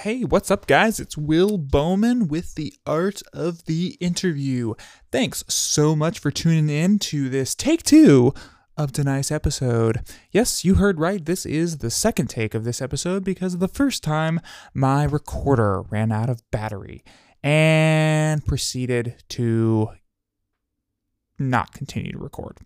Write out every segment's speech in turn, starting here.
Hey, what's up, guys? It's Will Bowman with the Art of the Interview. Thanks so much for tuning in to this take two of tonight's episode. Yes, you heard right. This is the second take of this episode because the first time my recorder ran out of battery and proceeded to not continue to record.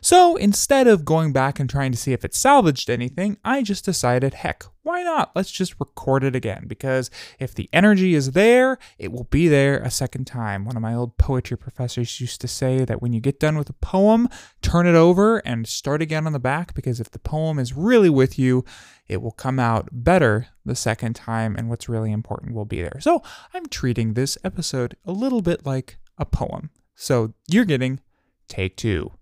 So instead of going back and trying to see if it salvaged anything, I just decided, heck, why not? Let's just record it again because if the energy is there, it will be there a second time. One of my old poetry professors used to say that when you get done with a poem, turn it over and start again on the back because if the poem is really with you, it will come out better the second time and what's really important will be there. So I'm treating this episode a little bit like a poem. So you're getting take two.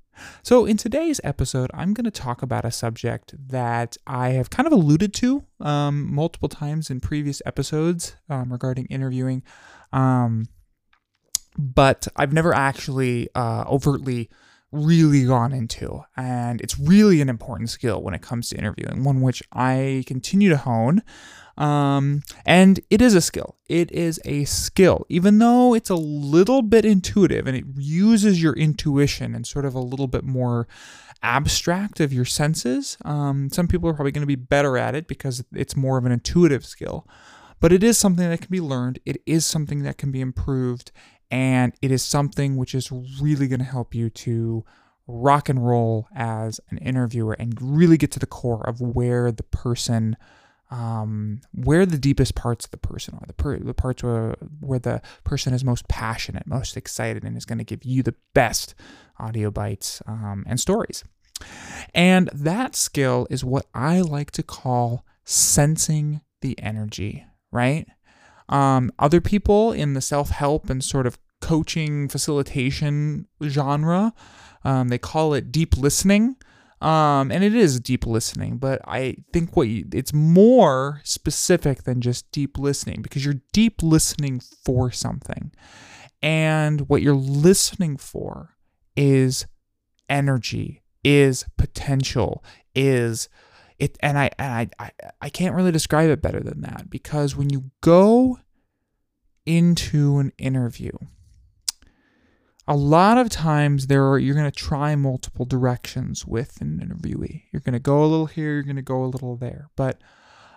So, in today's episode, I'm going to talk about a subject that I have kind of alluded to um, multiple times in previous episodes um, regarding interviewing, um, but I've never actually uh, overtly really gone into. And it's really an important skill when it comes to interviewing, one which I continue to hone. Um, and it is a skill. It is a skill, even though it's a little bit intuitive and it uses your intuition and sort of a little bit more abstract of your senses. Um, some people are probably going to be better at it because it's more of an intuitive skill. But it is something that can be learned. It is something that can be improved. And it is something which is really going to help you to rock and roll as an interviewer and really get to the core of where the person um, where the deepest parts of the person are, the, per- the parts where, where the person is most passionate, most excited, and is going to give you the best audio bites um, and stories. And that skill is what I like to call sensing the energy, right? Um, other people in the self help and sort of coaching facilitation genre, um, they call it deep listening. Um, and it is deep listening, but I think what you, it's more specific than just deep listening because you're deep listening for something. And what you're listening for is energy, is potential, is it and I and I, I I can't really describe it better than that because when you go into an interview, a lot of times there are you're going to try multiple directions with an interviewee. You're going to go a little here, you're going to go a little there. But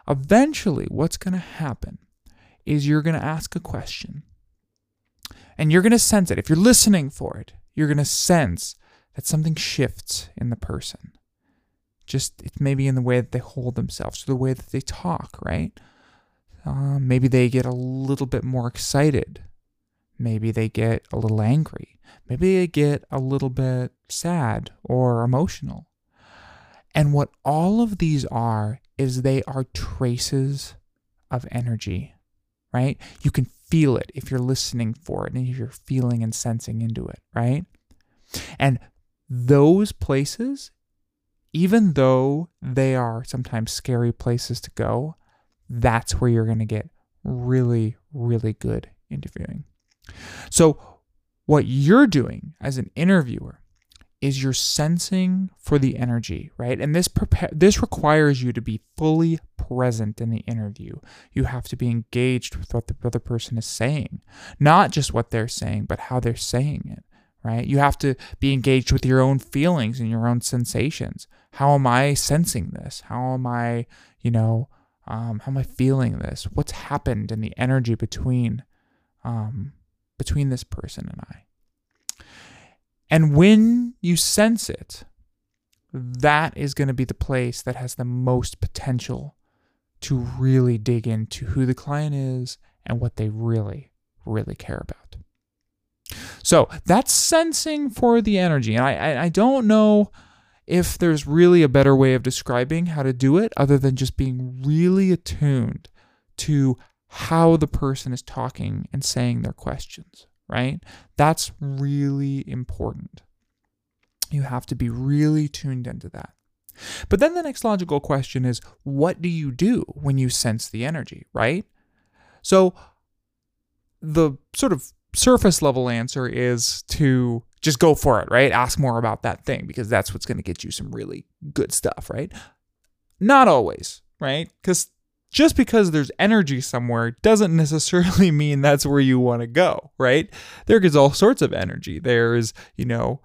eventually what's going to happen is you're going to ask a question. And you're going to sense it. If you're listening for it, you're going to sense that something shifts in the person. Just it maybe in the way that they hold themselves, or the way that they talk, right? Uh, maybe they get a little bit more excited Maybe they get a little angry. Maybe they get a little bit sad or emotional. And what all of these are is they are traces of energy, right? You can feel it if you're listening for it and if you're feeling and sensing into it, right? And those places, even though they are sometimes scary places to go, that's where you're going to get really, really good interviewing. So, what you're doing as an interviewer is you're sensing for the energy, right? And this prepare this requires you to be fully present in the interview. You have to be engaged with what the other person is saying, not just what they're saying, but how they're saying it, right? You have to be engaged with your own feelings and your own sensations. How am I sensing this? How am I, you know, um, how am I feeling this? What's happened in the energy between um, between this person and I. And when you sense it, that is going to be the place that has the most potential to really dig into who the client is and what they really, really care about. So that's sensing for the energy. And I, I, don't know if there's really a better way of describing how to do it other than just being really attuned to how the person is talking and saying their questions, right? That's really important. You have to be really tuned into that. But then the next logical question is what do you do when you sense the energy, right? So the sort of surface level answer is to just go for it, right? Ask more about that thing because that's what's going to get you some really good stuff, right? Not always, right? Because just because there's energy somewhere doesn't necessarily mean that's where you want to go, right? There is all sorts of energy. There's, you know,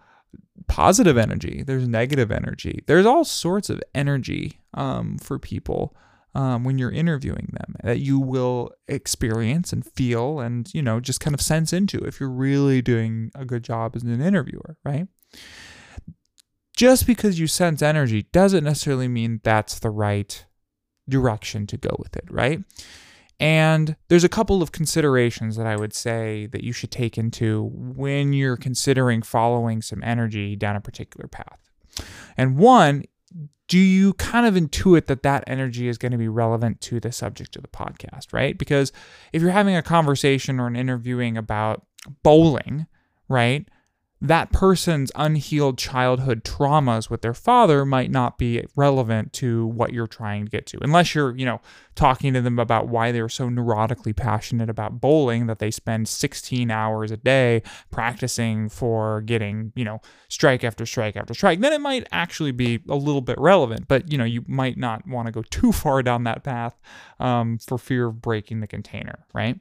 positive energy, there's negative energy, there's all sorts of energy um, for people. Um, when you're interviewing them that you will experience and feel and you know just kind of sense into if you're really doing a good job as an interviewer right just because you sense energy doesn't necessarily mean that's the right direction to go with it, right? And there's a couple of considerations that I would say that you should take into when you're considering following some energy down a particular path. And one, do you kind of intuit that that energy is going to be relevant to the subject of the podcast, right? Because if you're having a conversation or an interviewing about bowling, right? That person's unhealed childhood traumas with their father might not be relevant to what you're trying to get to. Unless you're you know talking to them about why they're so neurotically passionate about bowling that they spend 16 hours a day practicing for getting you know strike after strike after strike then it might actually be a little bit relevant. But you know you might not want to go too far down that path um, for fear of breaking the container right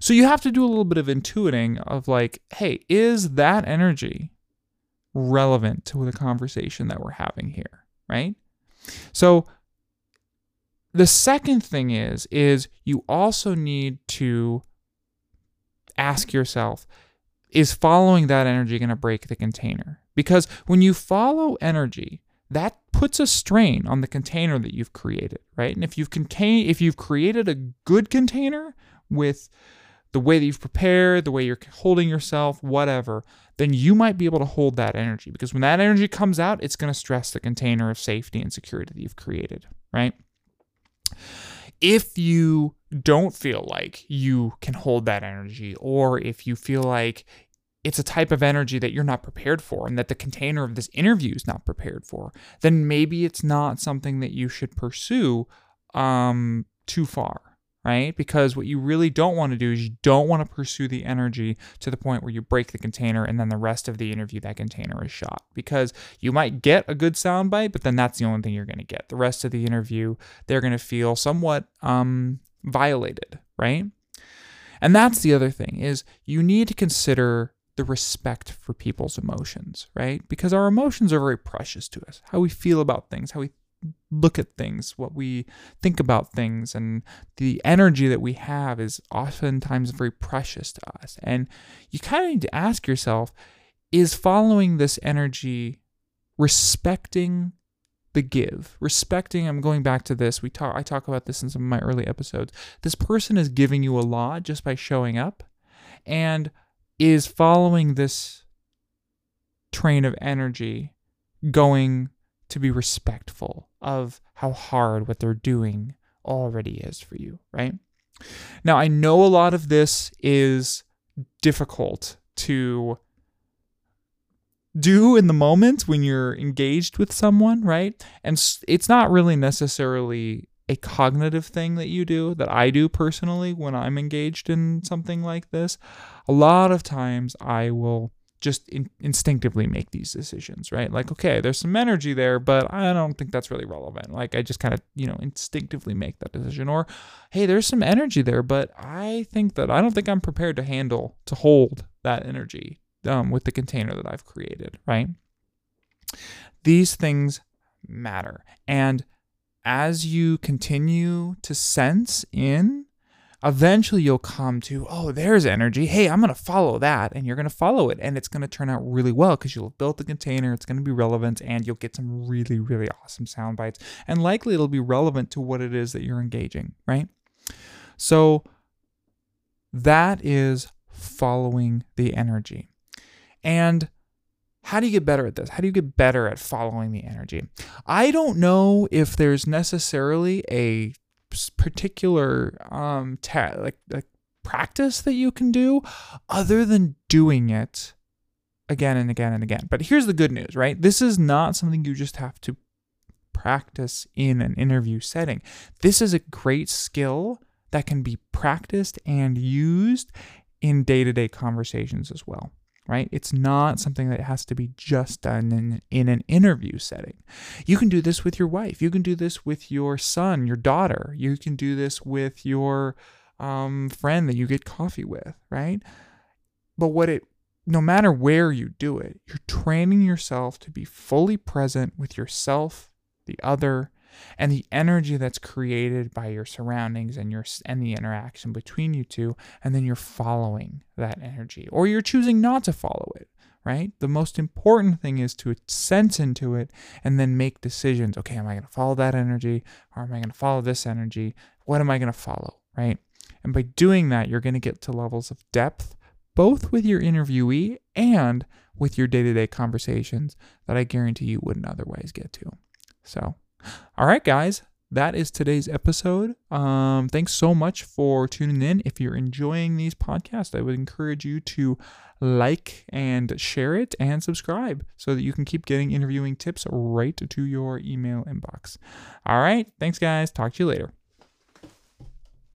so you have to do a little bit of intuiting of like, hey, is that energy relevant to the conversation that we're having here, right? So the second thing is is you also need to ask yourself is following that energy going to break the container? Because when you follow energy, that puts a strain on the container that you've created, right? And if you've contain if you've created a good container with the way that you've prepared, the way you're holding yourself, whatever, then you might be able to hold that energy because when that energy comes out, it's going to stress the container of safety and security that you've created, right? If you don't feel like you can hold that energy, or if you feel like it's a type of energy that you're not prepared for and that the container of this interview is not prepared for, then maybe it's not something that you should pursue um, too far right? Because what you really don't want to do is you don't want to pursue the energy to the point where you break the container and then the rest of the interview that container is shot. Because you might get a good soundbite, but then that's the only thing you're going to get. The rest of the interview, they're going to feel somewhat um, violated, right? And that's the other thing is you need to consider the respect for people's emotions, right? Because our emotions are very precious to us. How we feel about things, how we look at things, what we think about things, and the energy that we have is oftentimes very precious to us. And you kind of need to ask yourself is following this energy respecting the give respecting i'm going back to this we talk i talk about this in some of my early episodes this person is giving you a lot just by showing up and is following this train of energy going to be respectful of how hard what they're doing already is for you, right? Now, I know a lot of this is difficult to do in the moment when you're engaged with someone, right? And it's not really necessarily a cognitive thing that you do, that I do personally when I'm engaged in something like this. A lot of times I will just in, instinctively make these decisions, right? Like, okay, there's some energy there, but I don't think that's really relevant. Like, I just kind of, you know, instinctively make that decision. Or, hey, there's some energy there, but I think that I don't think I'm prepared to handle, to hold that energy um, with the container that I've created, right? These things matter. And as you continue to sense in eventually you'll come to, oh, there's energy. Hey, I'm going to follow that. And you're going to follow it. And it's going to turn out really well because you'll have built the container. It's going to be relevant and you'll get some really, really awesome sound bites. And likely it'll be relevant to what it is that you're engaging, right? So that is following the energy. And how do you get better at this? How do you get better at following the energy? I don't know if there's necessarily a particular um ta- like like practice that you can do other than doing it again and again and again. But here's the good news, right? This is not something you just have to practice in an interview setting. This is a great skill that can be practiced and used in day-to-day conversations as well. Right? It's not something that has to be just done in, in an interview setting. You can do this with your wife. You can do this with your son, your daughter. You can do this with your um, friend that you get coffee with, right? But what it, no matter where you do it, you're training yourself to be fully present with yourself, the other, and the energy that's created by your surroundings and your and the interaction between you two and then you're following that energy or you're choosing not to follow it right? The most important thing is to sense into it and then make decisions. Okay am i going to follow that energy or am i going to follow this energy? What am i going to follow right? And by doing that you're going to get to levels of depth both with your interviewee and with your day-to-day conversations that i guarantee you wouldn't otherwise get to. So all right, guys, that is today's episode. Um, thanks so much for tuning in. If you're enjoying these podcasts, I would encourage you to like and share it and subscribe so that you can keep getting interviewing tips right to your email inbox. All right, thanks, guys. Talk to you later.